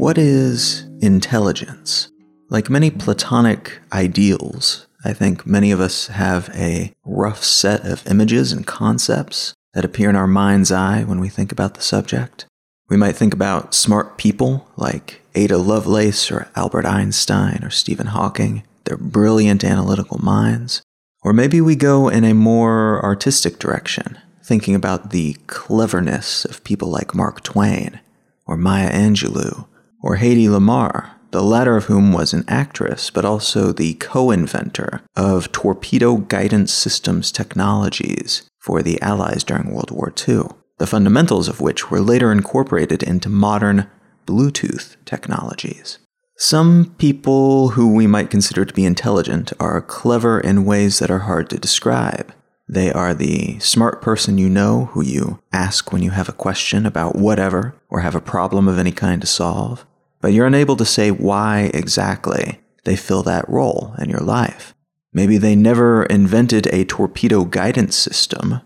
What is intelligence? Like many Platonic ideals, I think many of us have a rough set of images and concepts that appear in our mind's eye when we think about the subject. We might think about smart people like Ada Lovelace or Albert Einstein or Stephen Hawking, their brilliant analytical minds. Or maybe we go in a more artistic direction, thinking about the cleverness of people like Mark Twain or Maya Angelou or Hedy Lamarr, the latter of whom was an actress, but also the co inventor of torpedo guidance systems technologies for the Allies during World War II, the fundamentals of which were later incorporated into modern Bluetooth technologies. Some people who we might consider to be intelligent are clever in ways that are hard to describe. They are the smart person you know who you ask when you have a question about whatever or have a problem of any kind to solve but you're unable to say why exactly they fill that role in your life. Maybe they never invented a torpedo guidance system,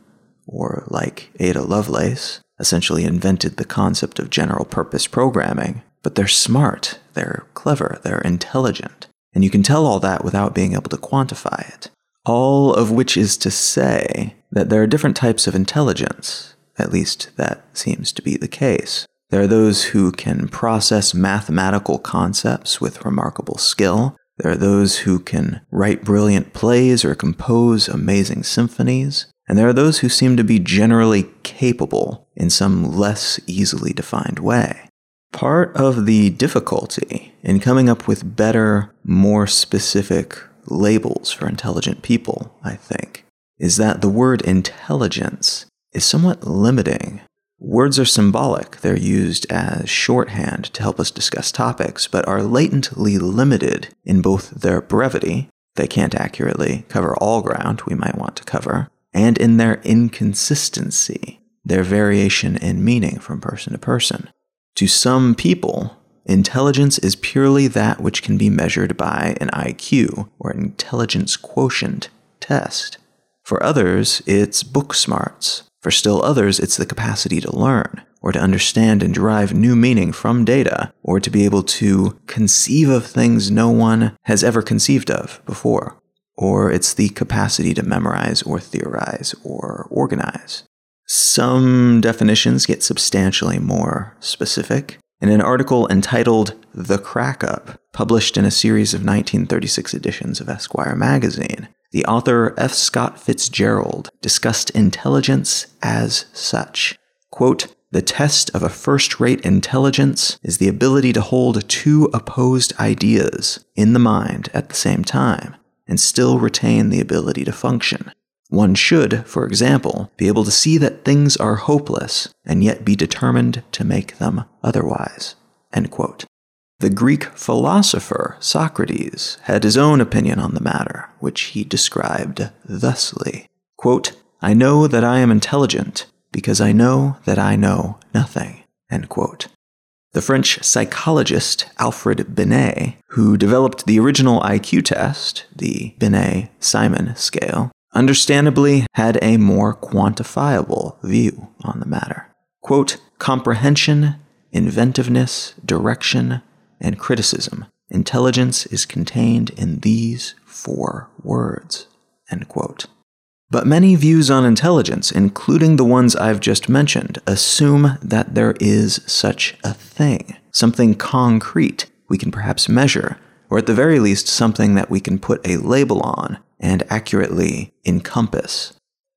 or like Ada Lovelace, essentially invented the concept of general purpose programming, but they're smart, they're clever, they're intelligent, and you can tell all that without being able to quantify it. All of which is to say that there are different types of intelligence, at least that seems to be the case. There are those who can process mathematical concepts with remarkable skill. There are those who can write brilliant plays or compose amazing symphonies. And there are those who seem to be generally capable in some less easily defined way. Part of the difficulty in coming up with better, more specific labels for intelligent people, I think, is that the word intelligence is somewhat limiting Words are symbolic. They're used as shorthand to help us discuss topics, but are latently limited in both their brevity, they can't accurately cover all ground we might want to cover, and in their inconsistency, their variation in meaning from person to person. To some people, intelligence is purely that which can be measured by an IQ, or intelligence quotient, test. For others, it's book smarts, for still others, it's the capacity to learn, or to understand and derive new meaning from data, or to be able to conceive of things no one has ever conceived of before. Or it's the capacity to memorize or theorize or organize. Some definitions get substantially more specific. In an article entitled The Crack Up, published in a series of 1936 editions of Esquire magazine, the author F. Scott Fitzgerald discussed intelligence as such. Quote, the test of a first rate intelligence is the ability to hold two opposed ideas in the mind at the same time and still retain the ability to function. One should, for example, be able to see that things are hopeless and yet be determined to make them otherwise. The Greek philosopher Socrates had his own opinion on the matter, which he described thusly quote, I know that I am intelligent because I know that I know nothing. End quote. The French psychologist Alfred Binet, who developed the original IQ test, the Binet Simon scale, understandably had a more quantifiable view on the matter. Quote, comprehension, inventiveness, direction, and criticism. Intelligence is contained in these four words. But many views on intelligence, including the ones I've just mentioned, assume that there is such a thing, something concrete we can perhaps measure, or at the very least, something that we can put a label on and accurately encompass.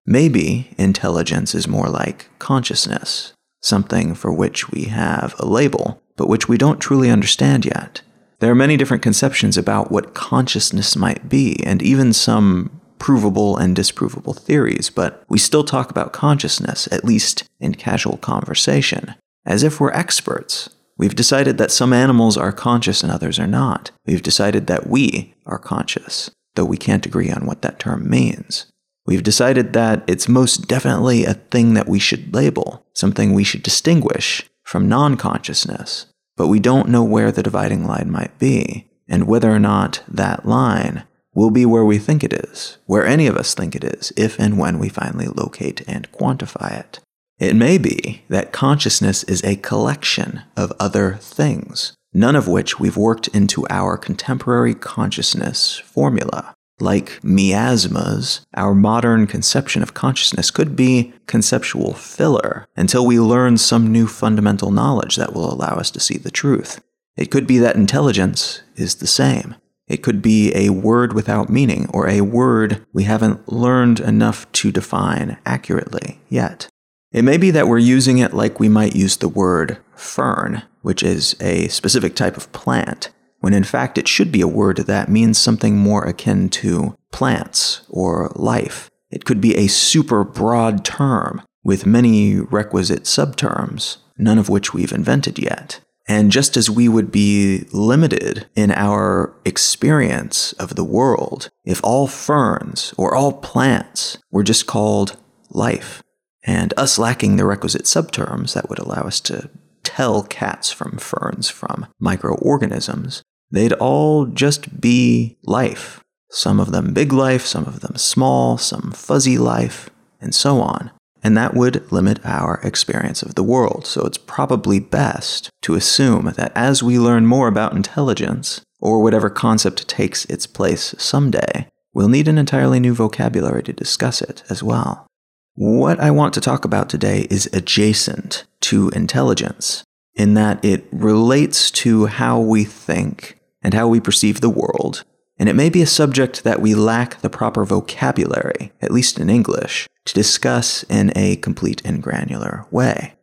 Maybe intelligence is more like consciousness, something for which we have a label, but which we don't truly understand yet. There are many different conceptions about what consciousness might be, and even some provable and disprovable theories, but we still talk about consciousness, at least in casual conversation, as if we're experts. We've decided that some animals are conscious and others are not. We've decided that we are conscious, though we can't agree on what that term means. We've decided that it's most definitely a thing that we should label, something we should distinguish, from non consciousness, but we don't know where the dividing line might be, and whether or not that line will be where we think it is, where any of us think it is, if and when we finally locate and quantify it. It may be that consciousness is a collection of other things, none of which we've worked into our contemporary consciousness formula. Like miasmas, our modern conception of consciousness could be conceptual filler until we learn some new fundamental knowledge that will allow us to see the truth. It could be that intelligence is the same. It could be a word without meaning, or a word we haven't learned enough to define accurately yet. It may be that we're using it like we might use the word fern, which is a specific type of plant, when in fact it should be a word that means something more akin to plants or life. It could be a super broad term with many requisite subterms, none of which we've invented yet. And just as we would be limited in our experience of the world if all ferns or all plants were just called life, and us lacking the requisite subterms that would allow us to tell cats from ferns from microorganisms, they'd all just be life. Some of them big life, some of them small, some fuzzy life, and so on and that would limit our experience of the world. So it's probably best to assume that as we learn more about intelligence, or whatever concept takes its place someday, we'll need an entirely new vocabulary to discuss it as well. What I want to talk about today is adjacent to intelligence, in that it relates to how we think and how we perceive the world, and it may be a subject that we lack the proper vocabulary, at least in English, to discuss in a complete and granular way.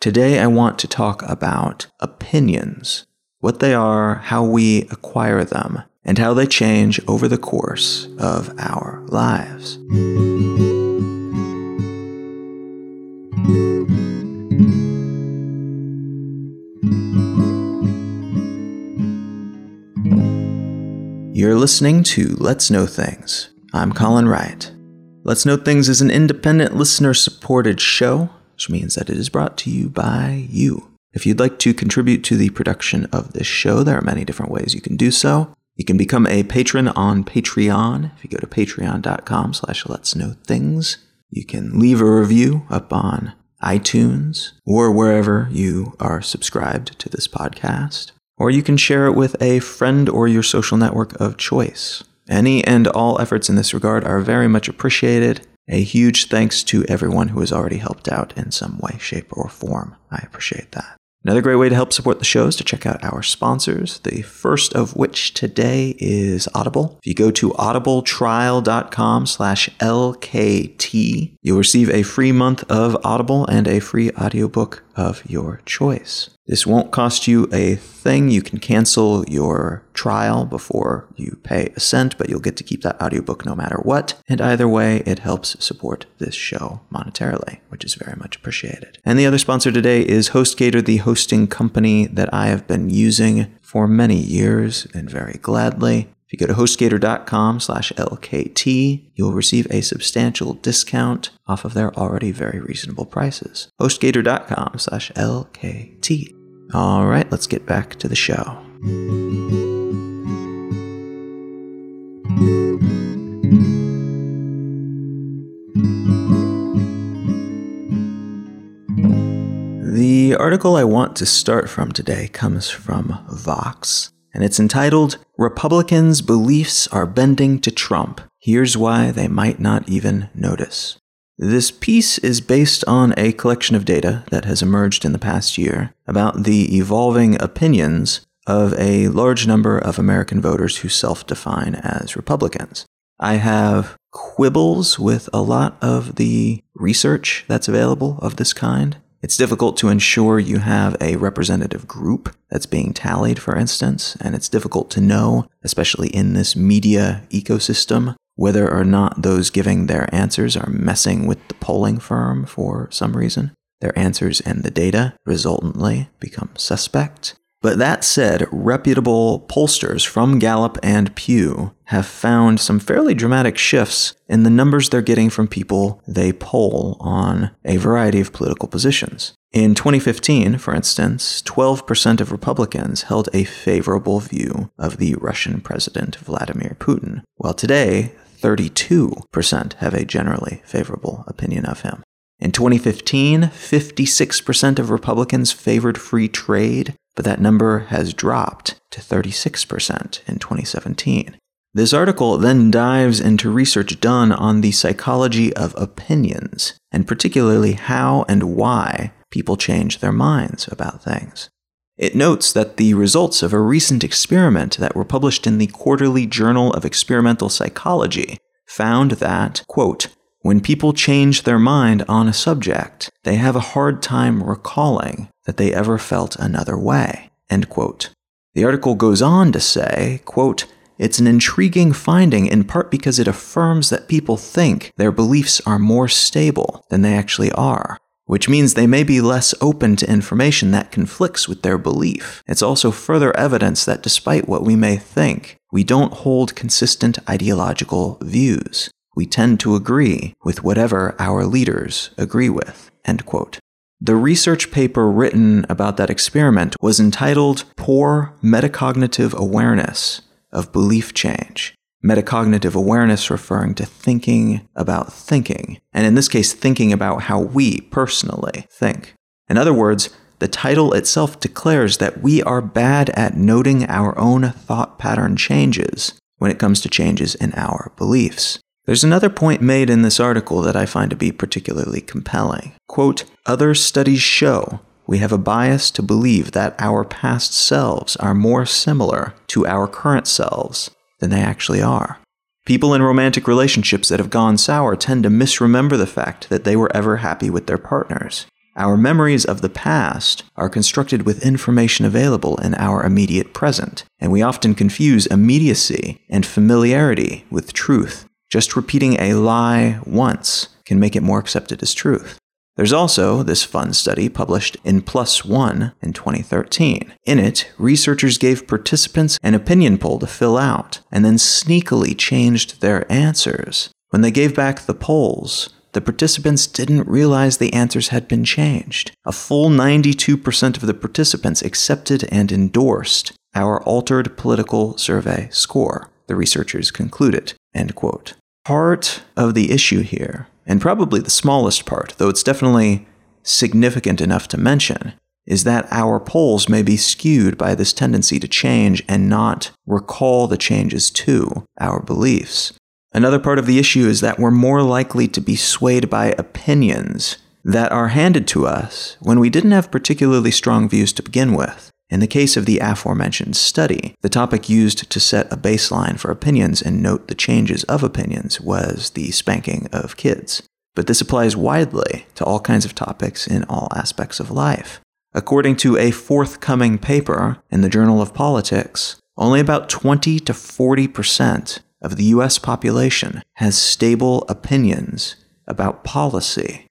Today, I want to talk about opinions, what they are, how we acquire them, and how they change over the course of our lives. You're listening to Let's Know Things. I'm Colin Wright. Let's Know Things is an independent listener supported show, which means that it is brought to you by you. If you'd like to contribute to the production of this show, there are many different ways you can do so. You can become a patron on Patreon. If you go to patreon.com slash let's know things, you can leave a review up on iTunes or wherever you are subscribed to this podcast or you can share it with a friend or your social network of choice. Any and all efforts in this regard are very much appreciated. A huge thanks to everyone who has already helped out in some way, shape, or form. I appreciate that. Another great way to help support the show is to check out our sponsors, the first of which today is Audible. If you go to audibletrial.com slash LKT, you'll receive a free month of Audible and a free audiobook of your choice. This won't cost you a thing. You can cancel your trial before you pay a cent, but you'll get to keep that audiobook no matter what. And either way, it helps support this show monetarily, which is very much appreciated. And the other sponsor today is HostGator, the hosting company that I have been using for many years and very gladly. If you go to hostgator.com slash LKT, you'll receive a substantial discount off of their already very reasonable prices. hostgator.com slash LKT. All right, let's get back to the show. The article I want to start from today comes from Vox and it's entitled Republicans' Beliefs Are Bending to Trump. Here's why they might not even notice. This piece is based on a collection of data that has emerged in the past year about the evolving opinions of a large number of American voters who self define as Republicans. I have quibbles with a lot of the research that's available of this kind. It's difficult to ensure you have a representative group that's being tallied, for instance, and it's difficult to know, especially in this media ecosystem, whether or not those giving their answers are messing with the polling firm for some reason. Their answers and the data resultantly become suspect. But that said, reputable pollsters from Gallup and Pew have found some fairly dramatic shifts in the numbers they're getting from people they poll on a variety of political positions. In 2015, for instance, 12% of Republicans held a favorable view of the Russian President Vladimir Putin, while today, 32% have a generally favorable opinion of him. In 2015, 56% of Republicans favored free trade, but that number has dropped to 36% in 2017. This article then dives into research done on the psychology of opinions, and particularly how and why people change their minds about things. It notes that the results of a recent experiment that were published in the Quarterly Journal of Experimental Psychology found that, quote, when people change their mind on a subject, they have a hard time recalling that they ever felt another way. The article goes on to say, quote, it's an intriguing finding in part because it affirms that people think their beliefs are more stable than they actually are, which means they may be less open to information that conflicts with their belief. It's also further evidence that despite what we may think, we don't hold consistent ideological views. We tend to agree with whatever our leaders agree with. End quote. The research paper written about that experiment was entitled Poor Metacognitive Awareness of Belief Change. Metacognitive awareness referring to thinking about thinking, and in this case, thinking about how we personally think. In other words, the title itself declares that we are bad at noting our own thought pattern changes when it comes to changes in our beliefs. There's another point made in this article that I find to be particularly compelling. Quote, Other studies show we have a bias to believe that our past selves are more similar to our current selves than they actually are. People in romantic relationships that have gone sour tend to misremember the fact that they were ever happy with their partners. Our memories of the past are constructed with information available in our immediate present, and we often confuse immediacy and familiarity with truth. Just repeating a lie once can make it more accepted as truth. There's also this fun study published in One in 2013. In it, researchers gave participants an opinion poll to fill out and then sneakily changed their answers. When they gave back the polls, the participants didn't realize the answers had been changed. A full 92% of the participants accepted and endorsed our altered political survey score, the researchers concluded. End quote. Part of the issue here, and probably the smallest part, though it's definitely significant enough to mention, is that our polls may be skewed by this tendency to change and not recall the changes to our beliefs. Another part of the issue is that we're more likely to be swayed by opinions that are handed to us when we didn't have particularly strong views to begin with. In the case of the aforementioned study, the topic used to set a baseline for opinions and note the changes of opinions was the spanking of kids. But this applies widely to all kinds of topics in all aspects of life. According to a forthcoming paper in the Journal of Politics, only about 20 to 40 percent of the US population has stable opinions about policy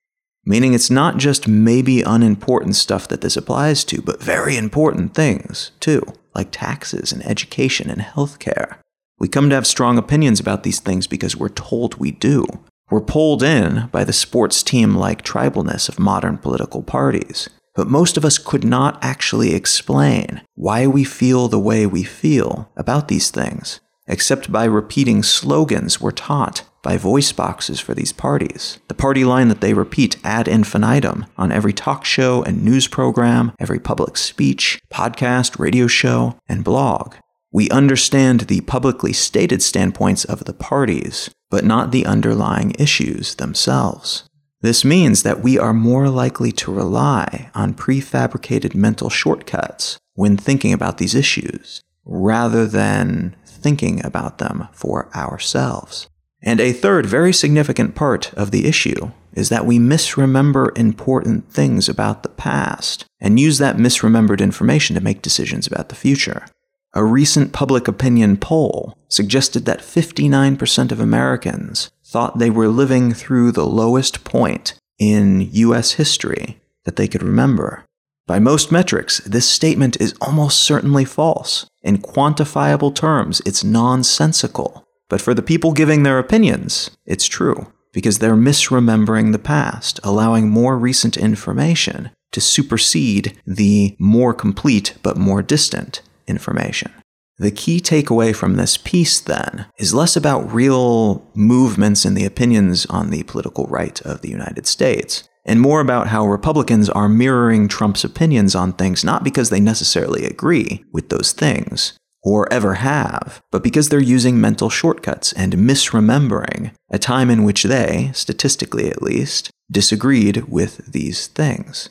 meaning it's not just maybe unimportant stuff that this applies to, but very important things, too, like taxes and education and healthcare. We come to have strong opinions about these things because we're told we do. We're pulled in by the sports team like tribalness of modern political parties. But most of us could not actually explain why we feel the way we feel about these things, except by repeating slogans we're taught by voice boxes for these parties. The party line that they repeat ad infinitum on every talk show and news program, every public speech, podcast, radio show, and blog. We understand the publicly stated standpoints of the parties, but not the underlying issues themselves. This means that we are more likely to rely on prefabricated mental shortcuts when thinking about these issues, rather than thinking about them for ourselves. And a third very significant part of the issue is that we misremember important things about the past and use that misremembered information to make decisions about the future. A recent public opinion poll suggested that 59% of Americans thought they were living through the lowest point in US history that they could remember. By most metrics, this statement is almost certainly false. In quantifiable terms, it's nonsensical. But for the people giving their opinions, it's true, because they're misremembering the past, allowing more recent information to supersede the more complete but more distant information. The key takeaway from this piece, then, is less about real movements in the opinions on the political right of the United States, and more about how Republicans are mirroring Trump's opinions on things not because they necessarily agree with those things, or ever have, but because they're using mental shortcuts and misremembering a time in which they, statistically at least, disagreed with these things.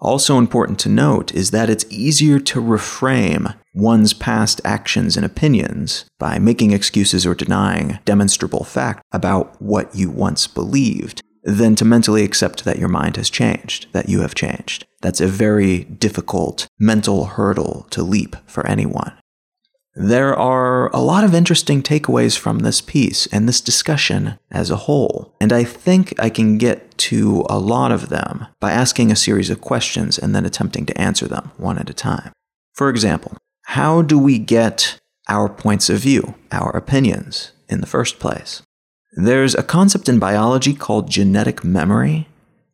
Also important to note is that it's easier to reframe one's past actions and opinions by making excuses or denying demonstrable fact about what you once believed than to mentally accept that your mind has changed, that you have changed. That's a very difficult mental hurdle to leap for anyone. There are a lot of interesting takeaways from this piece and this discussion as a whole, and I think I can get to a lot of them by asking a series of questions and then attempting to answer them one at a time. For example, how do we get our points of view, our opinions, in the first place? There's a concept in biology called genetic memory,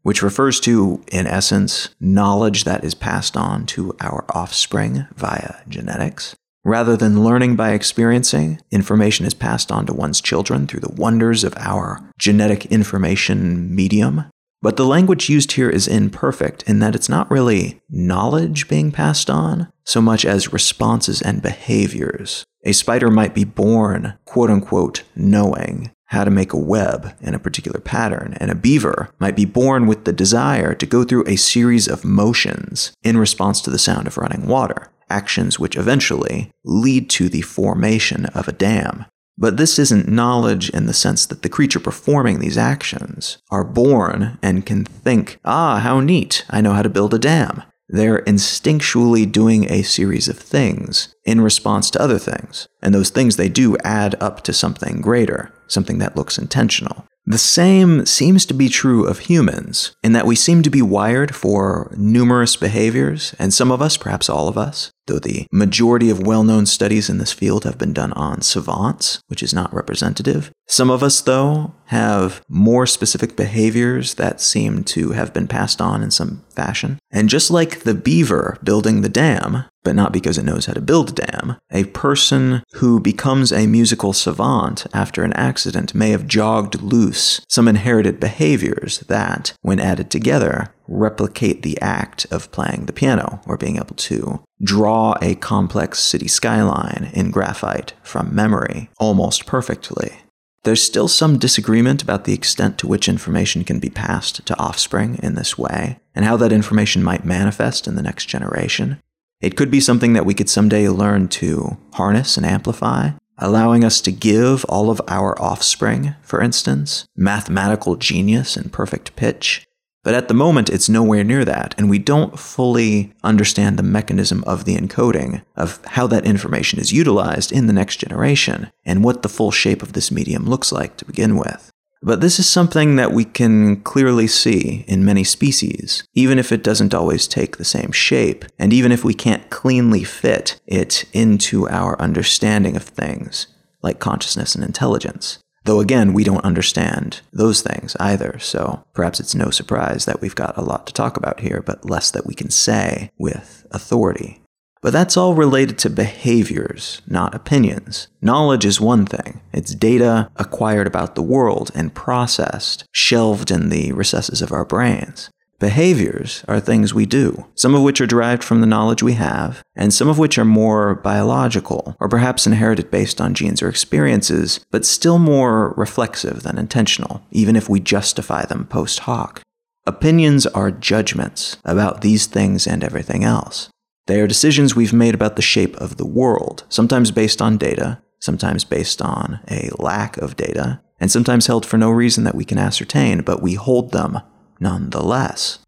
which refers to, in essence, knowledge that is passed on to our offspring via genetics. Rather than learning by experiencing, information is passed on to one's children through the wonders of our genetic information medium. But the language used here is imperfect in that it's not really knowledge being passed on so much as responses and behaviors. A spider might be born, quote unquote, knowing how to make a web in a particular pattern, and a beaver might be born with the desire to go through a series of motions in response to the sound of running water actions which eventually lead to the formation of a dam. But this isn't knowledge in the sense that the creature performing these actions are born and can think, ah, how neat, I know how to build a dam. They're instinctually doing a series of things in response to other things, and those things they do add up to something greater, something that looks intentional. The same seems to be true of humans, in that we seem to be wired for numerous behaviors, and some of us, perhaps all of us, though the majority of well known studies in this field have been done on savants, which is not representative. Some of us, though, have more specific behaviors that seem to have been passed on in some fashion. And just like the beaver building the dam, but not because it knows how to build a dam, a person who becomes a musical savant after an accident may have jogged loose some inherited behaviors that, when added together, replicate the act of playing the piano or being able to draw a complex city skyline in graphite from memory almost perfectly. There's still some disagreement about the extent to which information can be passed to offspring in this way, and how that information might manifest in the next generation. It could be something that we could someday learn to harness and amplify, allowing us to give all of our offspring, for instance, mathematical genius and perfect pitch, but at the moment, it's nowhere near that, and we don't fully understand the mechanism of the encoding, of how that information is utilized in the next generation, and what the full shape of this medium looks like to begin with. But this is something that we can clearly see in many species, even if it doesn't always take the same shape, and even if we can't cleanly fit it into our understanding of things, like consciousness and intelligence. Though again, we don't understand those things either, so perhaps it's no surprise that we've got a lot to talk about here, but less that we can say with authority. But that's all related to behaviors, not opinions. Knowledge is one thing. It's data acquired about the world and processed, shelved in the recesses of our brains. Behaviors are things we do, some of which are derived from the knowledge we have, and some of which are more biological, or perhaps inherited based on genes or experiences, but still more reflexive than intentional, even if we justify them post hoc. Opinions are judgments about these things and everything else. They are decisions we've made about the shape of the world, sometimes based on data, sometimes based on a lack of data, and sometimes held for no reason that we can ascertain, but we hold them nonetheless.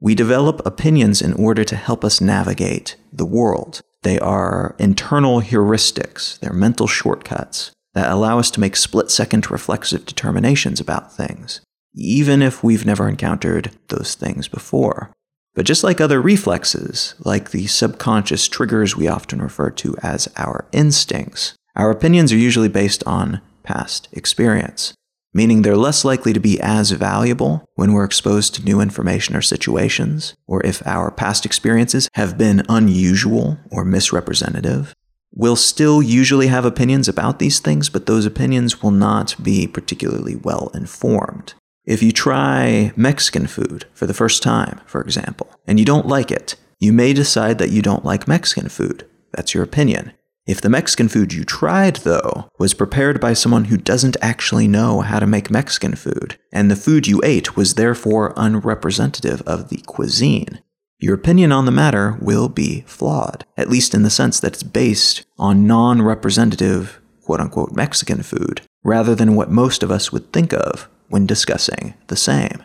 We develop opinions in order to help us navigate the world. They are internal heuristics, they're mental shortcuts that allow us to make split second reflexive determinations about things, even if we've never encountered those things before. But just like other reflexes, like the subconscious triggers we often refer to as our instincts, our opinions are usually based on past experience. Meaning they're less likely to be as valuable when we're exposed to new information or situations, or if our past experiences have been unusual or misrepresentative. We'll still usually have opinions about these things, but those opinions will not be particularly well informed. If you try Mexican food for the first time, for example, and you don't like it, you may decide that you don't like Mexican food. That's your opinion. If the Mexican food you tried, though, was prepared by someone who doesn't actually know how to make Mexican food, and the food you ate was therefore unrepresentative of the cuisine, your opinion on the matter will be flawed, at least in the sense that it's based on non representative, quote unquote, Mexican food, rather than what most of us would think of when discussing the same.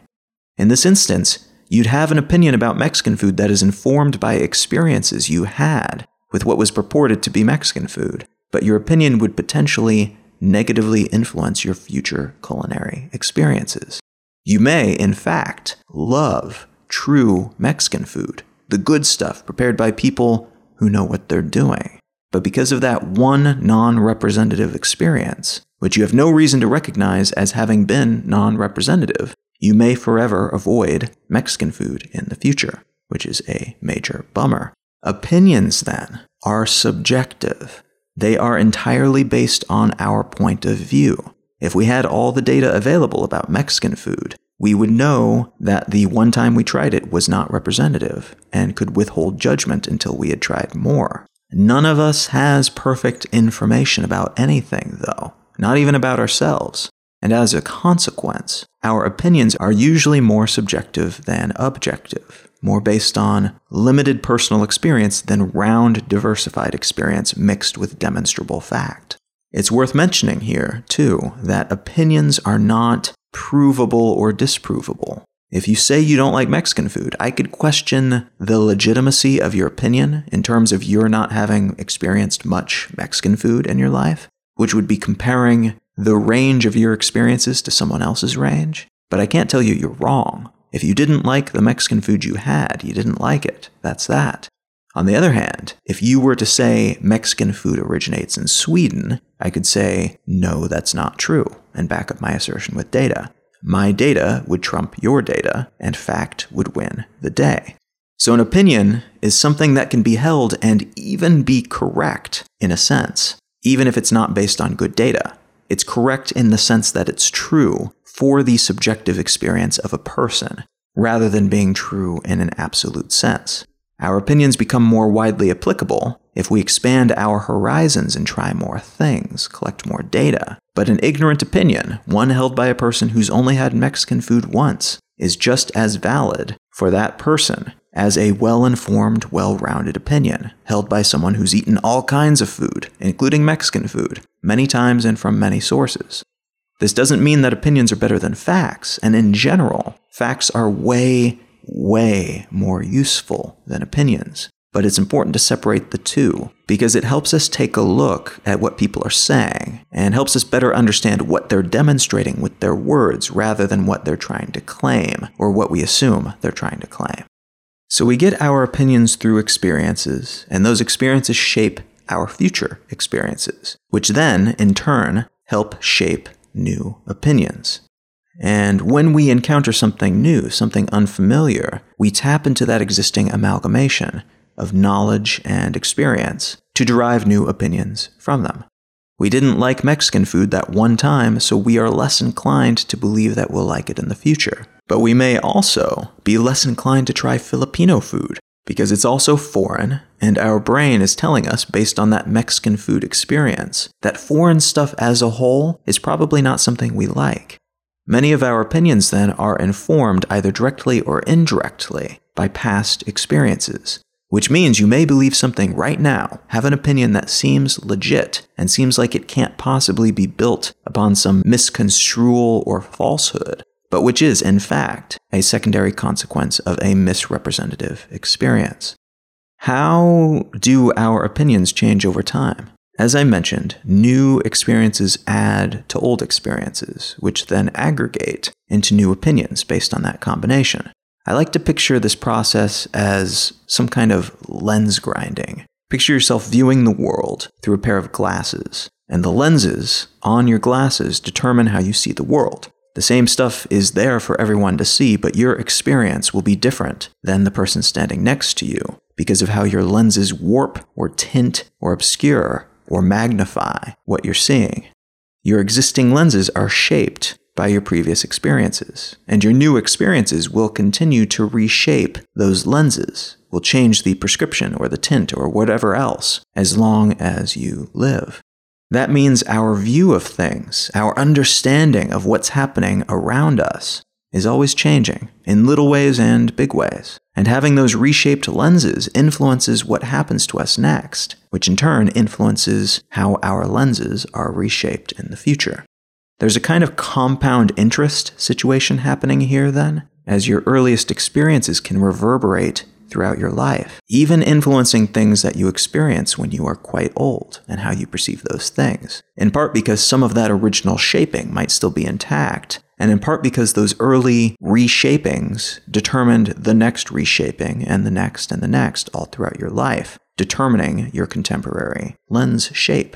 In this instance, you'd have an opinion about Mexican food that is informed by experiences you had with what was purported to be Mexican food, but your opinion would potentially negatively influence your future culinary experiences. You may, in fact, love true Mexican food, the good stuff prepared by people who know what they're doing. But because of that one non representative experience, which you have no reason to recognize as having been non representative, you may forever avoid Mexican food in the future, which is a major bummer. Opinions, then, are subjective. They are entirely based on our point of view. If we had all the data available about Mexican food, we would know that the one time we tried it was not representative and could withhold judgment until we had tried more. None of us has perfect information about anything, though, not even about ourselves. And as a consequence, our opinions are usually more subjective than objective, more based on limited personal experience than round, diversified experience mixed with demonstrable fact. It's worth mentioning here, too, that opinions are not provable or disprovable. If you say you don't like Mexican food, I could question the legitimacy of your opinion in terms of your not having experienced much Mexican food in your life, which would be comparing the range of your experiences to someone else's range. But I can't tell you you're wrong. If you didn't like the Mexican food you had, you didn't like it. That's that. On the other hand, if you were to say Mexican food originates in Sweden, I could say, no, that's not true, and back up my assertion with data. My data would trump your data, and fact would win the day. So, an opinion is something that can be held and even be correct in a sense, even if it's not based on good data. It's correct in the sense that it's true for the subjective experience of a person, rather than being true in an absolute sense. Our opinions become more widely applicable if we expand our horizons and try more things, collect more data. But an ignorant opinion, one held by a person who's only had Mexican food once, is just as valid for that person as a well informed, well rounded opinion held by someone who's eaten all kinds of food, including Mexican food, many times and from many sources. This doesn't mean that opinions are better than facts, and in general, facts are way, way more useful than opinions. But it's important to separate the two because it helps us take a look at what people are saying and helps us better understand what they're demonstrating with their words rather than what they're trying to claim or what we assume they're trying to claim. So we get our opinions through experiences, and those experiences shape our future experiences, which then, in turn, help shape new opinions. And when we encounter something new, something unfamiliar, we tap into that existing amalgamation of knowledge and experience to derive new opinions from them. We didn't like Mexican food that one time, so we are less inclined to believe that we'll like it in the future. But we may also be less inclined to try Filipino food because it's also foreign, and our brain is telling us, based on that Mexican food experience, that foreign stuff as a whole is probably not something we like. Many of our opinions then are informed either directly or indirectly by past experiences, which means you may believe something right now, have an opinion that seems legit and seems like it can't possibly be built upon some misconstrual or falsehood, but which is, in fact, a secondary consequence of a misrepresentative experience. How do our opinions change over time? As I mentioned, new experiences add to old experiences, which then aggregate into new opinions based on that combination. I like to picture this process as some kind of lens grinding. Picture yourself viewing the world through a pair of glasses. and the lenses on your glasses determine how you see the world. The same stuff is there for everyone to see, but your experience will be different than the person standing next to you because of how your lenses warp or tint or obscure or magnify what you're seeing. Your existing lenses are shaped by your previous experiences, and your new experiences will continue to reshape those lenses, will change the prescription or the tint or whatever else as long as you live. That means our view of things, our understanding of what's happening around us, is always changing in little ways and big ways. And having those reshaped lenses influences what happens to us next, which in turn influences how our lenses are reshaped in the future. There's a kind of compound interest situation happening here, then, as your earliest experiences can reverberate throughout your life, even influencing things that you experience when you are quite old and how you perceive those things. In part because some of that original shaping might still be intact, and in part because those early reshapings determined the next reshaping and the next and the next all throughout your life, determining your contemporary lens shape.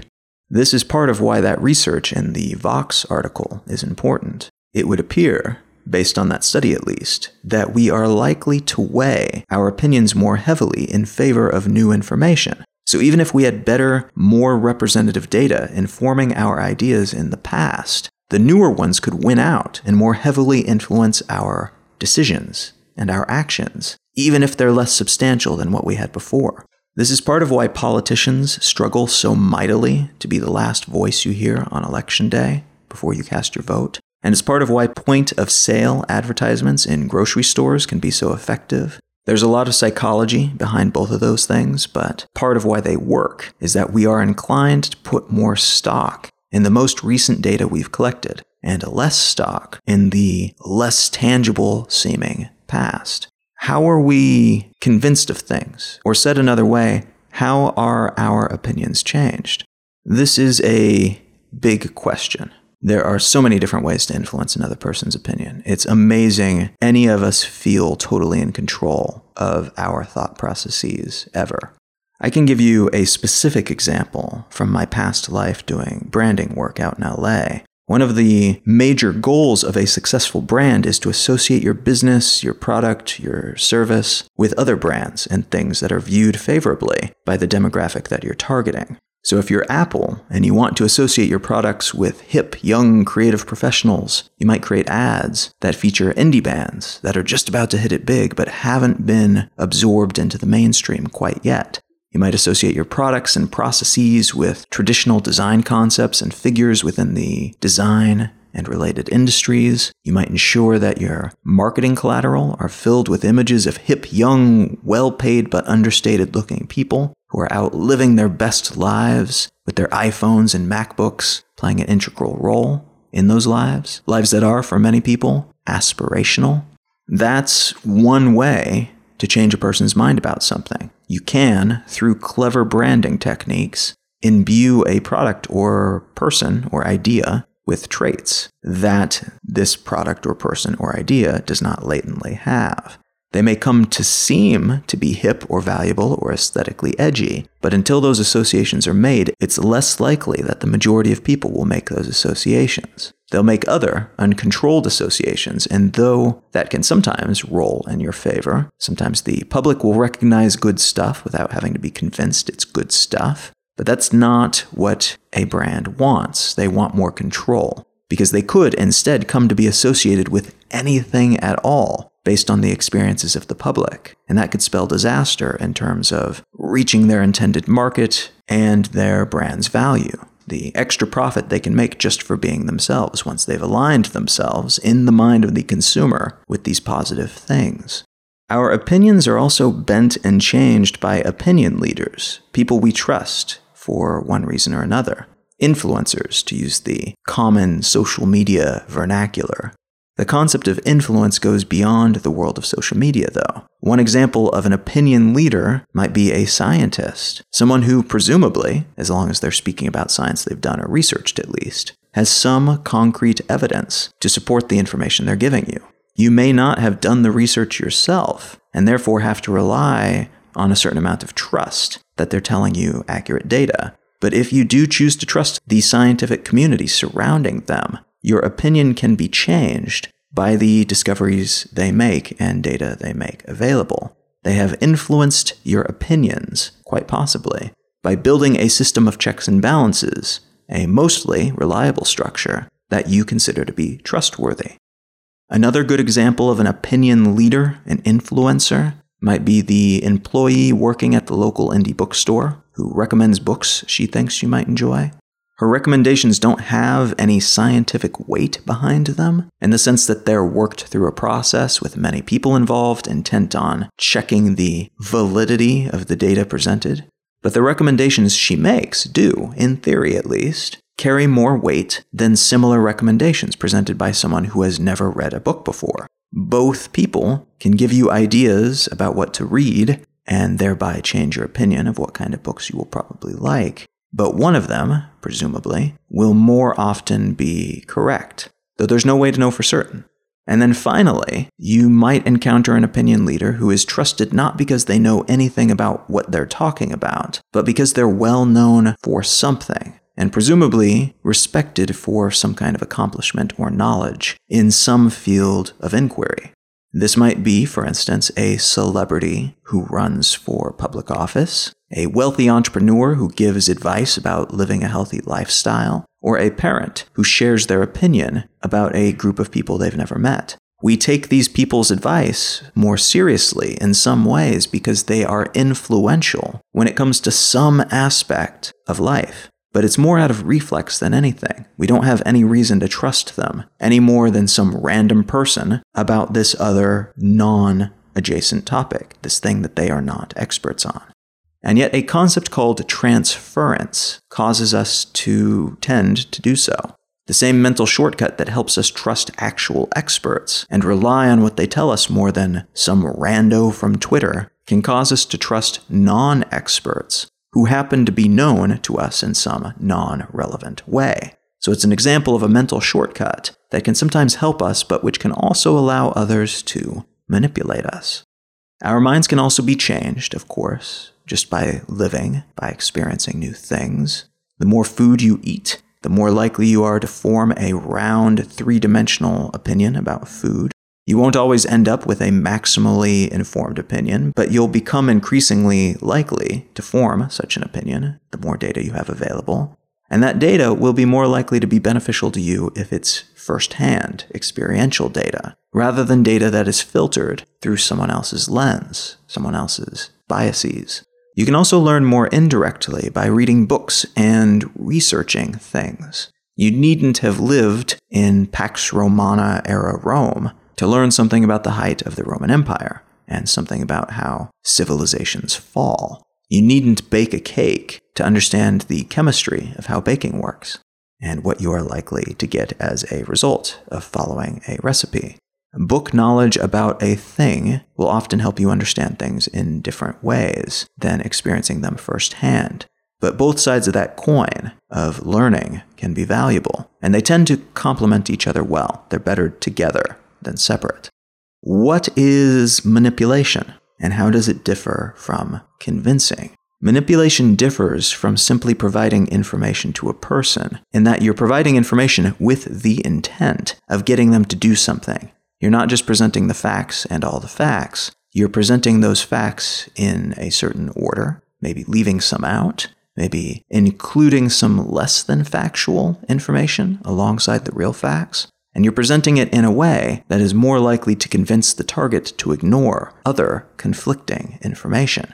This is part of why that research in the Vox article is important. It would appear based on that study at least, that we are likely to weigh our opinions more heavily in favor of new information. So even if we had better, more representative data informing our ideas in the past, the newer ones could win out and more heavily influence our decisions and our actions, even if they're less substantial than what we had before. This is part of why politicians struggle so mightily to be the last voice you hear on election day before you cast your vote. And it's part of why point of sale advertisements in grocery stores can be so effective. There's a lot of psychology behind both of those things, but part of why they work is that we are inclined to put more stock in the most recent data we've collected and less stock in the less tangible seeming past. How are we convinced of things? Or said another way, how are our opinions changed? This is a big question. There are so many different ways to influence another person's opinion. It's amazing any of us feel totally in control of our thought processes ever. I can give you a specific example from my past life doing branding work out in LA. One of the major goals of a successful brand is to associate your business, your product, your service with other brands and things that are viewed favorably by the demographic that you're targeting. So if you're Apple and you want to associate your products with hip, young, creative professionals, you might create ads that feature indie bands that are just about to hit it big but haven't been absorbed into the mainstream quite yet. You might associate your products and processes with traditional design concepts and figures within the design and related industries. You might ensure that your marketing collateral are filled with images of hip, young, well paid but understated looking people who are out living their best lives with their iPhones and MacBooks playing an integral role in those lives, lives that are, for many people, aspirational. That's one way to change a person's mind about something. You can, through clever branding techniques, imbue a product or person or idea with traits that this product or person or idea does not latently have. They may come to seem to be hip or valuable or aesthetically edgy, but until those associations are made, it's less likely that the majority of people will make those associations. They'll make other, uncontrolled associations, and though that can sometimes roll in your favor, sometimes the public will recognize good stuff without having to be convinced it's good stuff. But that's not what a brand wants. They want more control, because they could instead come to be associated with anything at all based on the experiences of the public. And that could spell disaster in terms of reaching their intended market and their brand's value. The extra profit they can make just for being themselves once they've aligned themselves in the mind of the consumer with these positive things. Our opinions are also bent and changed by opinion leaders, people we trust for one reason or another. Influencers, to use the common social media vernacular, the concept of influence goes beyond the world of social media, though. One example of an opinion leader might be a scientist, someone who, presumably, as long as they're speaking about science they've done or researched at least, has some concrete evidence to support the information they're giving you. You may not have done the research yourself, and therefore have to rely on a certain amount of trust that they're telling you accurate data. But if you do choose to trust the scientific community surrounding them, your opinion can be changed by the discoveries they make and data they make available. They have influenced your opinions, quite possibly, by building a system of checks and balances, a mostly reliable structure that you consider to be trustworthy. Another good example of an opinion leader, an influencer, might be the employee working at the local indie bookstore who recommends books she thinks you might enjoy. Her recommendations don't have any scientific weight behind them, in the sense that they're worked through a process with many people involved intent on checking the validity of the data presented. But the recommendations she makes do, in theory at least, carry more weight than similar recommendations presented by someone who has never read a book before. Both people can give you ideas about what to read and thereby change your opinion of what kind of books you will probably like. But one of them, presumably, will more often be correct, though there's no way to know for certain. And then finally, you might encounter an opinion leader who is trusted not because they know anything about what they're talking about, but because they're well known for something, and presumably respected for some kind of accomplishment or knowledge in some field of inquiry. This might be, for instance, a celebrity who runs for public office, a wealthy entrepreneur who gives advice about living a healthy lifestyle, or a parent who shares their opinion about a group of people they've never met. We take these people's advice more seriously in some ways because they are influential when it comes to some aspect of life. But it's more out of reflex than anything. We don't have any reason to trust them, any more than some random person about this other non adjacent topic, this thing that they are not experts on. And yet, a concept called transference causes us to tend to do so. The same mental shortcut that helps us trust actual experts and rely on what they tell us more than some rando from Twitter can cause us to trust non experts who happen to be known to us in some non relevant way. So it's an example of a mental shortcut that can sometimes help us, but which can also allow others to manipulate us. Our minds can also be changed, of course, just by living, by experiencing new things. The more food you eat, the more likely you are to form a round, three dimensional opinion about food. You won't always end up with a maximally informed opinion, but you'll become increasingly likely to form such an opinion the more data you have available. And that data will be more likely to be beneficial to you if it's firsthand, experiential data, rather than data that is filtered through someone else's lens, someone else's biases. You can also learn more indirectly by reading books and researching things. You needn't have lived in Pax Romana era Rome to learn something about the height of the Roman Empire and something about how civilizations fall. You needn't bake a cake to understand the chemistry of how baking works and what you are likely to get as a result of following a recipe. Book knowledge about a thing will often help you understand things in different ways than experiencing them firsthand. But both sides of that coin of learning can be valuable, and they tend to complement each other well. They're better together than separate. What is manipulation, and how does it differ from convincing? Manipulation differs from simply providing information to a person in that you're providing information with the intent of getting them to do something. You're not just presenting the facts and all the facts, you're presenting those facts in a certain order, maybe leaving some out, maybe including some less than factual information alongside the real facts. And you're presenting it in a way that is more likely to convince the target to ignore other conflicting information.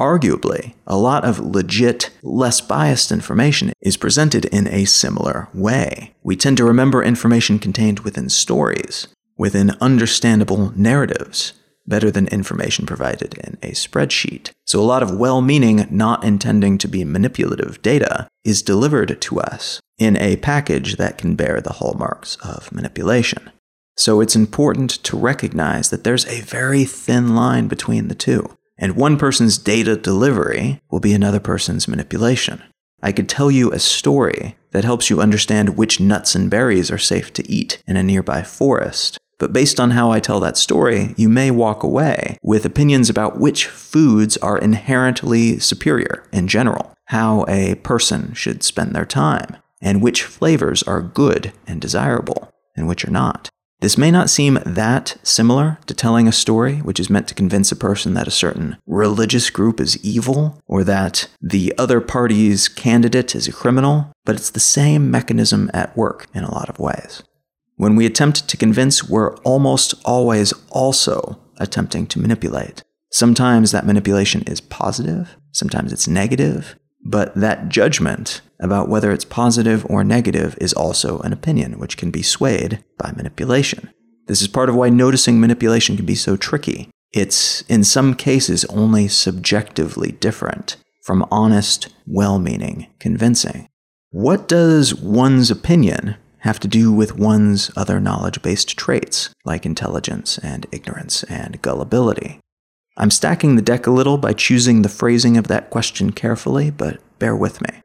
Arguably, a lot of legit, less biased information is presented in a similar way. We tend to remember information contained within stories, within understandable narratives better than information provided in a spreadsheet. So, a lot of well meaning, not intending to be manipulative data is delivered to us in a package that can bear the hallmarks of manipulation. So, it's important to recognize that there's a very thin line between the two, and one person's data delivery will be another person's manipulation. I could tell you a story that helps you understand which nuts and berries are safe to eat in a nearby forest, But based on how I tell that story, you may walk away with opinions about which foods are inherently superior in general, how a person should spend their time, and which flavors are good and desirable, and which are not. This may not seem that similar to telling a story which is meant to convince a person that a certain religious group is evil or that the other party's candidate is a criminal, but it's the same mechanism at work in a lot of ways. When we attempt to convince, we're almost always also attempting to manipulate. Sometimes that manipulation is positive, sometimes it's negative, but that judgment about whether it's positive or negative is also an opinion, which can be swayed by manipulation. This is part of why noticing manipulation can be so tricky. It's, in some cases, only subjectively different from honest, well meaning convincing. What does one's opinion have to do with one's other knowledge based traits, like intelligence and ignorance and gullibility? I'm stacking the deck a little by choosing the phrasing of that question carefully, but bear with me.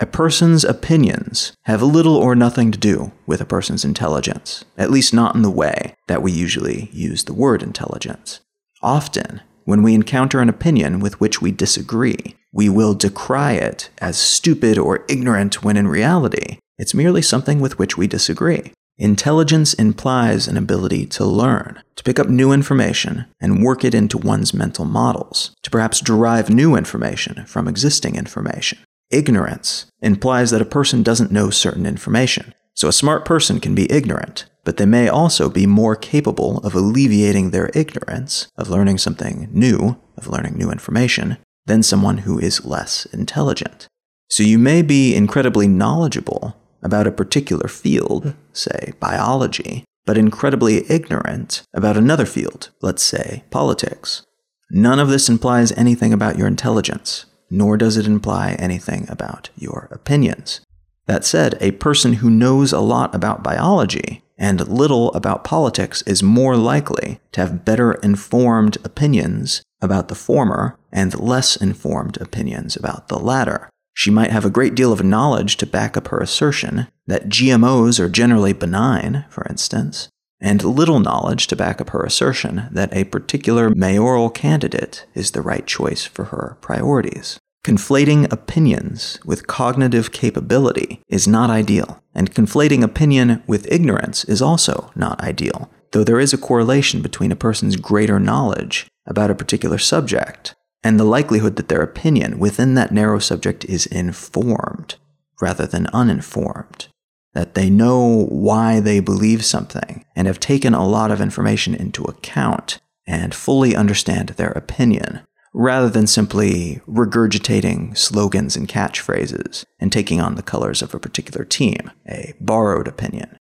A person's opinions have little or nothing to do with a person's intelligence, at least not in the way that we usually use the word intelligence. Often, when we encounter an opinion with which we disagree, we will decry it as stupid or ignorant when in reality, it's merely something with which we disagree. Intelligence implies an ability to learn, to pick up new information and work it into one's mental models, to perhaps derive new information from existing information. Ignorance implies that a person doesn't know certain information. So a smart person can be ignorant, but they may also be more capable of alleviating their ignorance, of learning something new, of learning new information, than someone who is less intelligent. So you may be incredibly knowledgeable about a particular field, say biology, but incredibly ignorant about another field, let's say politics. None of this implies anything about your intelligence, nor does it imply anything about your opinions. That said, a person who knows a lot about biology and little about politics is more likely to have better informed opinions about the former and less informed opinions about the latter. She might have a great deal of knowledge to back up her assertion that GMOs are generally benign, for instance, and little knowledge to back up her assertion that a particular mayoral candidate is the right choice for her priorities. Conflating opinions with cognitive capability is not ideal, and conflating opinion with ignorance is also not ideal, though there is a correlation between a person's greater knowledge about a particular subject and the likelihood that their opinion within that narrow subject is informed rather than uninformed. That they know why they believe something and have taken a lot of information into account and fully understand their opinion, rather than simply regurgitating slogans and catchphrases and taking on the colors of a particular team, a borrowed opinion.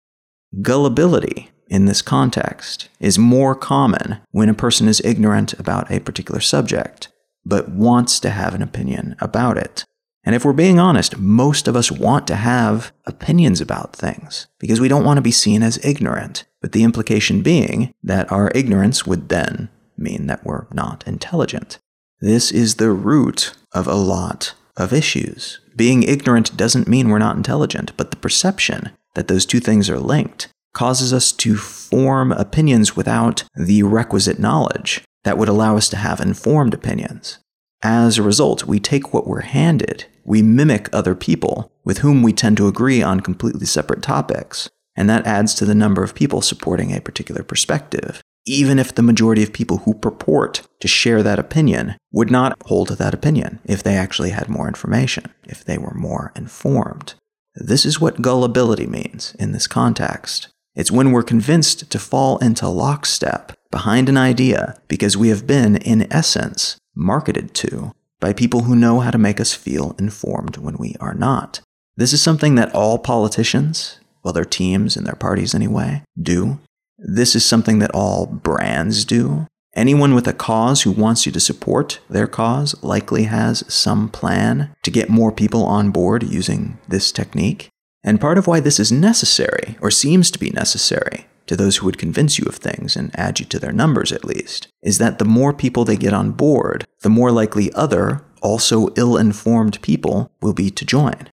Gullibility in this context is more common when a person is ignorant about a particular subject but wants to have an opinion about it. And if we're being honest, most of us want to have opinions about things because we don't want to be seen as ignorant, but the implication being that our ignorance would then mean that we're not intelligent. This is the root of a lot of issues. Being ignorant doesn't mean we're not intelligent, but the perception that those two things are linked causes us to form opinions without the requisite knowledge that would allow us to have informed opinions. As a result, we take what we're handed, we mimic other people with whom we tend to agree on completely separate topics, and that adds to the number of people supporting a particular perspective, even if the majority of people who purport to share that opinion would not hold to that opinion if they actually had more information, if they were more informed. This is what gullibility means in this context. It's when we're convinced to fall into lockstep behind an idea because we have been, in essence, marketed to by people who know how to make us feel informed when we are not. This is something that all politicians, well, their teams and their parties anyway, do. This is something that all brands do. Anyone with a cause who wants you to support their cause likely has some plan to get more people on board using this technique. And part of why this is necessary, or seems to be necessary, to those who would convince you of things and add you to their numbers at least, is that the more people they get on board, the more likely other, also ill informed people will be to join.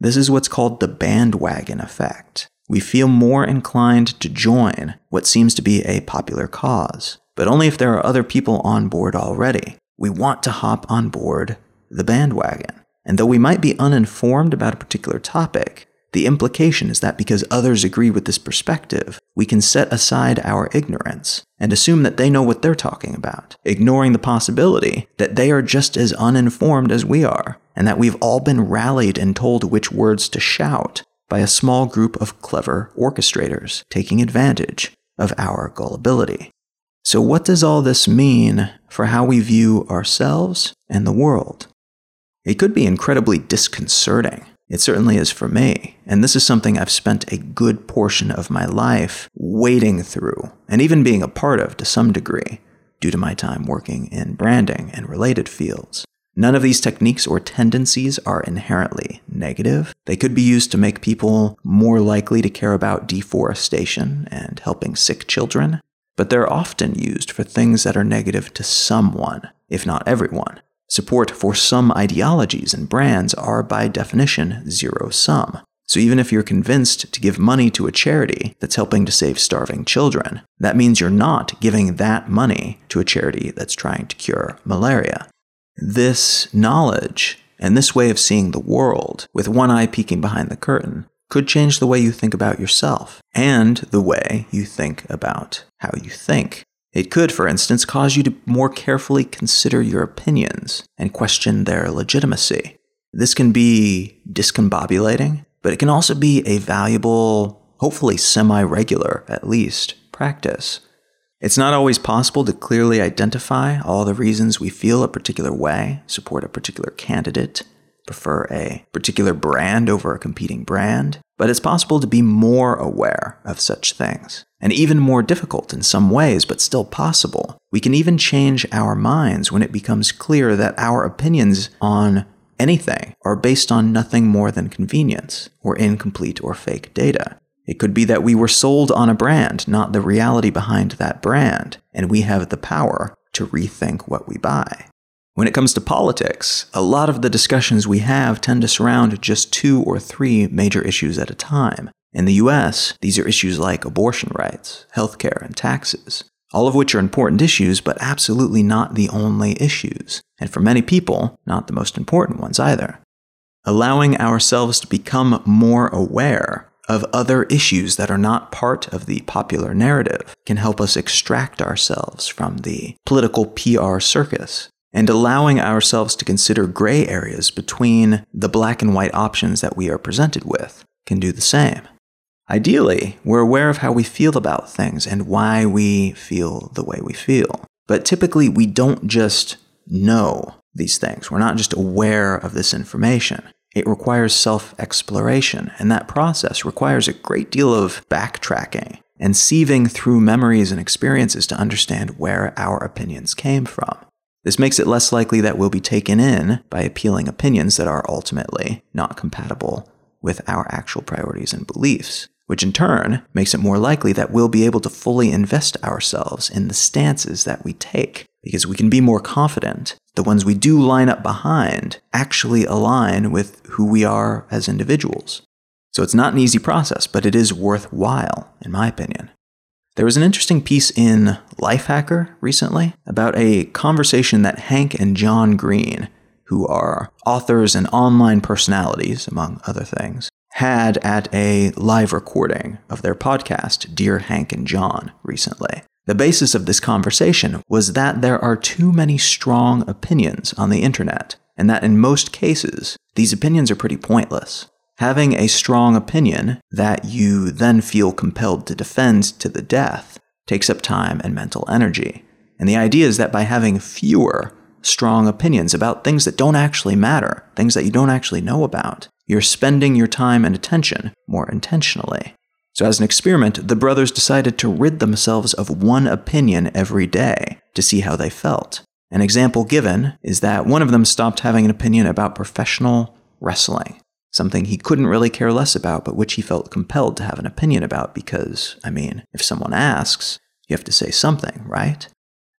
This is what's called the bandwagon effect. We feel more inclined to join what seems to be a popular cause, but only if there are other people on board already. We want to hop on board the bandwagon. And though we might be uninformed about a particular topic, the implication is that because others agree with this perspective, we can set aside our ignorance and assume that they know what they're talking about, ignoring the possibility that they are just as uninformed as we are, and that we've all been rallied and told which words to shout by a small group of clever orchestrators taking advantage of our gullibility. So, what does all this mean for how we view ourselves and the world? It could be incredibly disconcerting it certainly is for me. And this is something I've spent a good portion of my life wading through and even being a part of to some degree due to my time working in branding and related fields. None of these techniques or tendencies are inherently negative. They could be used to make people more likely to care about deforestation and helping sick children, but they're often used for things that are negative to someone, if not everyone. Support for some ideologies and brands are by definition zero sum. So even if you're convinced to give money to a charity that's helping to save starving children, that means you're not giving that money to a charity that's trying to cure malaria. This knowledge and this way of seeing the world, with one eye peeking behind the curtain, could change the way you think about yourself and the way you think about how you think. It could, for instance, cause you to more carefully consider your opinions and question their legitimacy. This can be discombobulating, but it can also be a valuable, hopefully semi regular at least, practice. It's not always possible to clearly identify all the reasons we feel a particular way, support a particular candidate, prefer a particular brand over a competing brand, but it's possible to be more aware of such things. And even more difficult in some ways, but still possible. We can even change our minds when it becomes clear that our opinions on anything are based on nothing more than convenience, or incomplete or fake data. It could be that we were sold on a brand, not the reality behind that brand, and we have the power to rethink what we buy. When it comes to politics, a lot of the discussions we have tend to surround just two or three major issues at a time. In the US, these are issues like abortion rights, healthcare, and taxes, all of which are important issues, but absolutely not the only issues, and for many people, not the most important ones either. Allowing ourselves to become more aware of other issues that are not part of the popular narrative can help us extract ourselves from the political PR circus and allowing ourselves to consider gray areas between the black and white options that we are presented with can do the same. Ideally, we're aware of how we feel about things and why we feel the way we feel. But typically, we don't just know these things. We're not just aware of this information. It requires self exploration, and that process requires a great deal of backtracking and sieving through memories and experiences to understand where our opinions came from. This makes it less likely that we'll be taken in by appealing opinions that are ultimately not compatible with our actual priorities and beliefs, which in turn makes it more likely that we'll be able to fully invest ourselves in the stances that we take, because we can be more confident the ones we do line up behind actually align with who we are as individuals. So it's not an easy process, but it is worthwhile, in my opinion. There was an interesting piece in Lifehacker recently about a conversation that Hank and John Green, who are authors and online personalities, among other things, had at a live recording of their podcast, Dear Hank and John, recently. The basis of this conversation was that there are too many strong opinions on the internet, and that in most cases, these opinions are pretty pointless. Having a strong opinion that you then feel compelled to defend to the death takes up time and mental energy. And the idea is that by having fewer strong opinions about things that don't actually matter, things that you don't actually know about, you're spending your time and attention more intentionally. So, as an experiment, the brothers decided to rid themselves of one opinion every day to see how they felt. An example given is that one of them stopped having an opinion about professional wrestling something he couldn't really care less about, but which he felt compelled to have an opinion about because, I mean, if someone asks, you have to say something, right?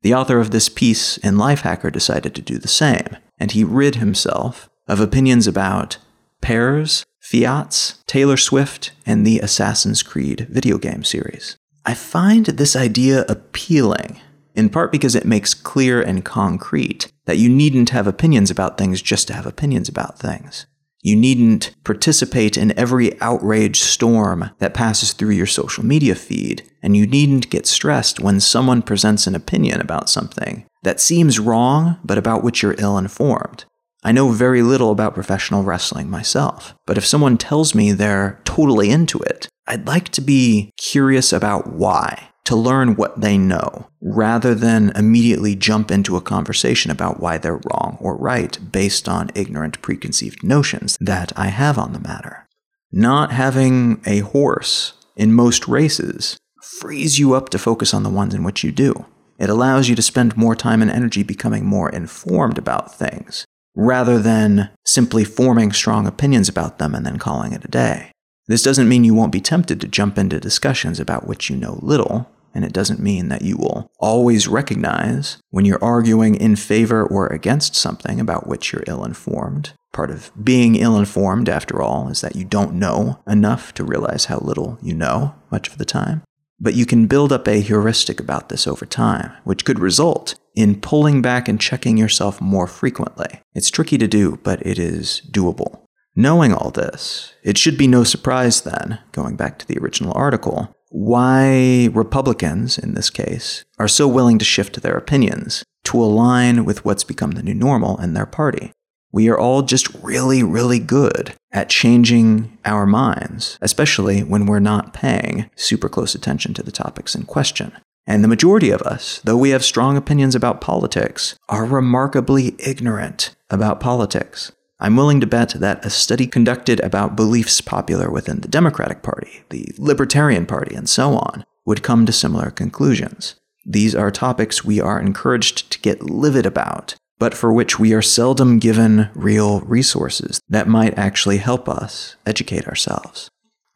The author of this piece in Lifehacker decided to do the same, and he rid himself of opinions about Pears, Fiats, Taylor Swift, and the Assassin's Creed video game series. I find this idea appealing, in part because it makes clear and concrete that you needn't have opinions about things just to have opinions about things. You needn't participate in every outrage storm that passes through your social media feed, and you needn't get stressed when someone presents an opinion about something that seems wrong, but about which you're ill informed. I know very little about professional wrestling myself, but if someone tells me they're totally into it, I'd like to be curious about why to learn what they know, rather than immediately jump into a conversation about why they're wrong or right based on ignorant preconceived notions that I have on the matter. Not having a horse in most races frees you up to focus on the ones in which you do. It allows you to spend more time and energy becoming more informed about things, rather than simply forming strong opinions about them and then calling it a day. This doesn't mean you won't be tempted to jump into discussions about which you know little, and it doesn't mean that you will always recognize when you're arguing in favor or against something about which you're ill informed. Part of being ill informed, after all, is that you don't know enough to realize how little you know much of the time. But you can build up a heuristic about this over time, which could result in pulling back and checking yourself more frequently. It's tricky to do, but it is doable. Knowing all this, it should be no surprise then, going back to the original article, why Republicans, in this case, are so willing to shift their opinions to align with what's become the new normal in their party. We are all just really, really good at changing our minds, especially when we're not paying super close attention to the topics in question. And the majority of us, though we have strong opinions about politics, are remarkably ignorant about politics. I'm willing to bet that a study conducted about beliefs popular within the Democratic Party, the Libertarian Party, and so on would come to similar conclusions. These are topics we are encouraged to get livid about, but for which we are seldom given real resources that might actually help us educate ourselves.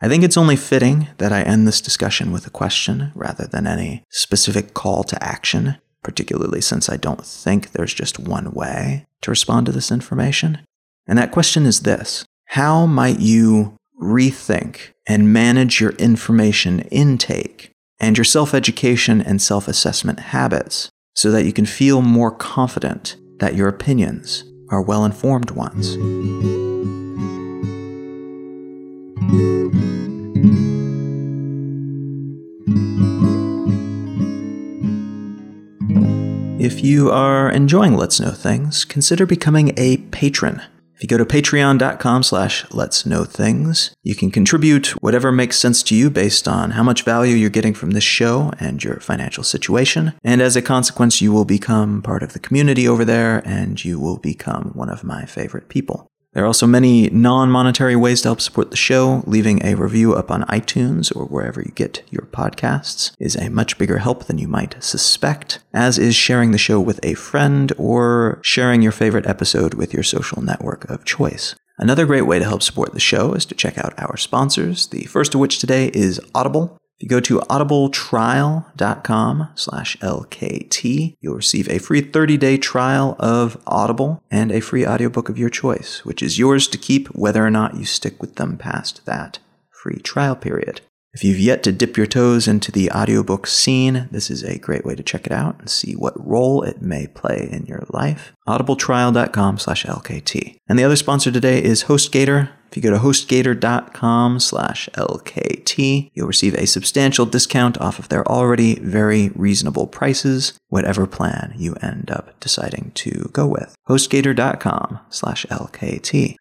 I think it's only fitting that I end this discussion with a question rather than any specific call to action, particularly since I don't think there's just one way to respond to this information. And that question is this How might you rethink and manage your information intake and your self education and self assessment habits so that you can feel more confident that your opinions are well informed ones? If you are enjoying Let's Know Things, consider becoming a patron If you go to patreon.com slash let's know things, you can contribute whatever makes sense to you based on how much value you're getting from this show and your financial situation. And as a consequence, you will become part of the community over there and you will become one of my favorite people. There are also many non monetary ways to help support the show. Leaving a review up on iTunes or wherever you get your podcasts is a much bigger help than you might suspect, as is sharing the show with a friend or sharing your favorite episode with your social network of choice. Another great way to help support the show is to check out our sponsors, the first of which today is Audible. You go to audibletrial.com slash LKT, you'll receive a free 30-day trial of Audible and a free audiobook of your choice, which is yours to keep whether or not you stick with them past that free trial period. If you've yet to dip your toes into the audiobook scene, this is a great way to check it out and see what role it may play in your life. audibletrial.com slash LKT. And the other sponsor today is HostGator. If you go to hostgator.com slash LKT, you'll receive a substantial discount off of their already very reasonable prices, whatever plan you end up deciding to go with. hostgator.com slash LKT.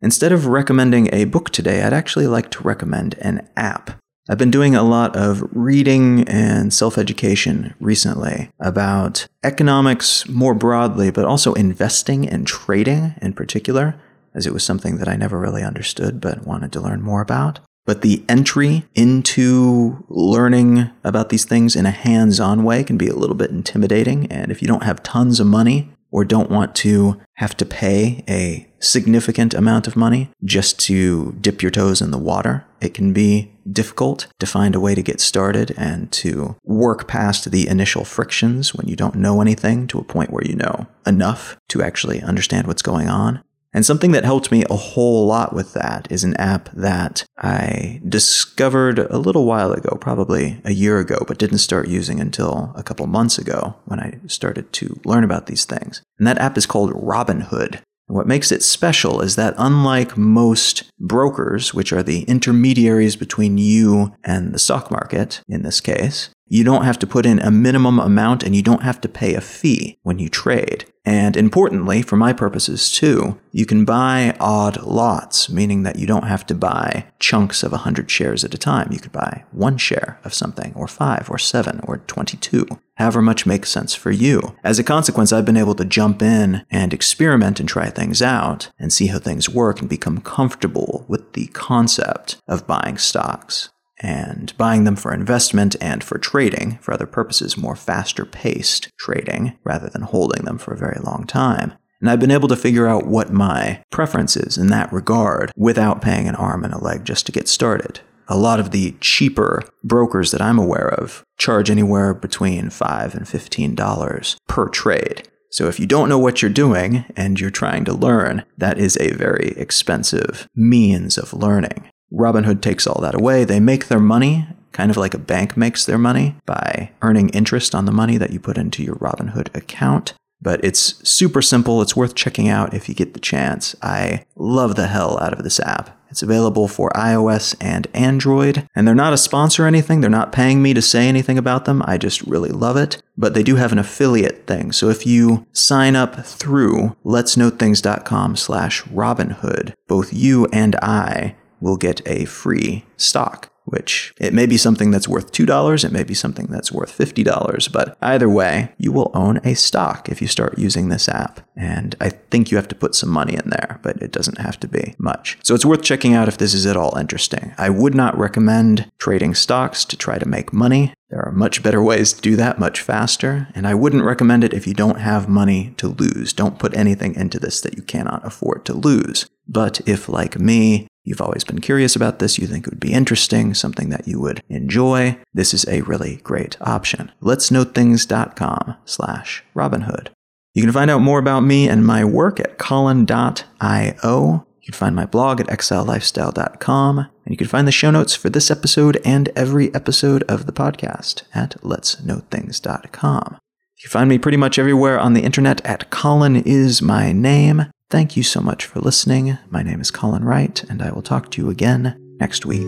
Instead of recommending a book today, I'd actually like to recommend an app. I've been doing a lot of reading and self education recently about economics more broadly, but also investing and trading in particular, as it was something that I never really understood but wanted to learn more about. But the entry into learning about these things in a hands on way can be a little bit intimidating. And if you don't have tons of money or don't want to have to pay a significant amount of money just to dip your toes in the water, it can be difficult to find a way to get started and to work past the initial frictions when you don't know anything to a point where you know enough to actually understand what's going on. And something that helped me a whole lot with that is an app that I discovered a little while ago, probably a year ago, but didn't start using until a couple months ago when I started to learn about these things. And that app is called Robinhood. What makes it special is that unlike most brokers, which are the intermediaries between you and the stock market in this case, you don't have to put in a minimum amount and you don't have to pay a fee when you trade. And importantly, for my purposes too, you can buy odd lots, meaning that you don't have to buy chunks of 100 shares at a time. You could buy one share of something, or five, or seven, or 22, however much makes sense for you. As a consequence, I've been able to jump in and experiment and try things out and see how things work and become comfortable with the concept of buying stocks and buying them for investment and for trading, for other purposes, more faster paced trading rather than holding them for a very long time. And I've been able to figure out what my preference is in that regard without paying an arm and a leg just to get started. A lot of the cheaper brokers that I'm aware of charge anywhere between 5 and $15 per trade. So if you don't know what you're doing and you're trying to learn, that is a very expensive means of learning. Robinhood takes all that away. They make their money kind of like a bank makes their money by earning interest on the money that you put into your Robinhood account. But it's super simple. It's worth checking out if you get the chance. I love the hell out of this app. It's available for iOS and Android. And they're not a sponsor or anything. They're not paying me to say anything about them. I just really love it. But they do have an affiliate thing. So if you sign up through letsknowthings.com slash Robinhood, both you and I will get a free stock, which it may be something that's worth $2, it may be something that's worth $50, but either way, you will own a stock if you start using this app. And I think you have to put some money in there, but it doesn't have to be much. So it's worth checking out if this is at all interesting. I would not recommend trading stocks to try to make money. There are much better ways to do that much faster, and I wouldn't recommend it if you don't have money to lose. Don't put anything into this that you cannot afford to lose. But if, like me, you've always been curious about this, you think it would be interesting, something that you would enjoy, this is a really great option. Letsknowthings.com slash Robinhood. You can find out more about me and my work at colin.io. You can find my blog at exilelifestyle.com, and you can find the show notes for this episode and every episode of the podcast at letsknowthings.com. You can find me pretty much everywhere on the internet at Colin is my name. Thank you so much for listening. My name is Colin Wright, and I will talk to you again next week.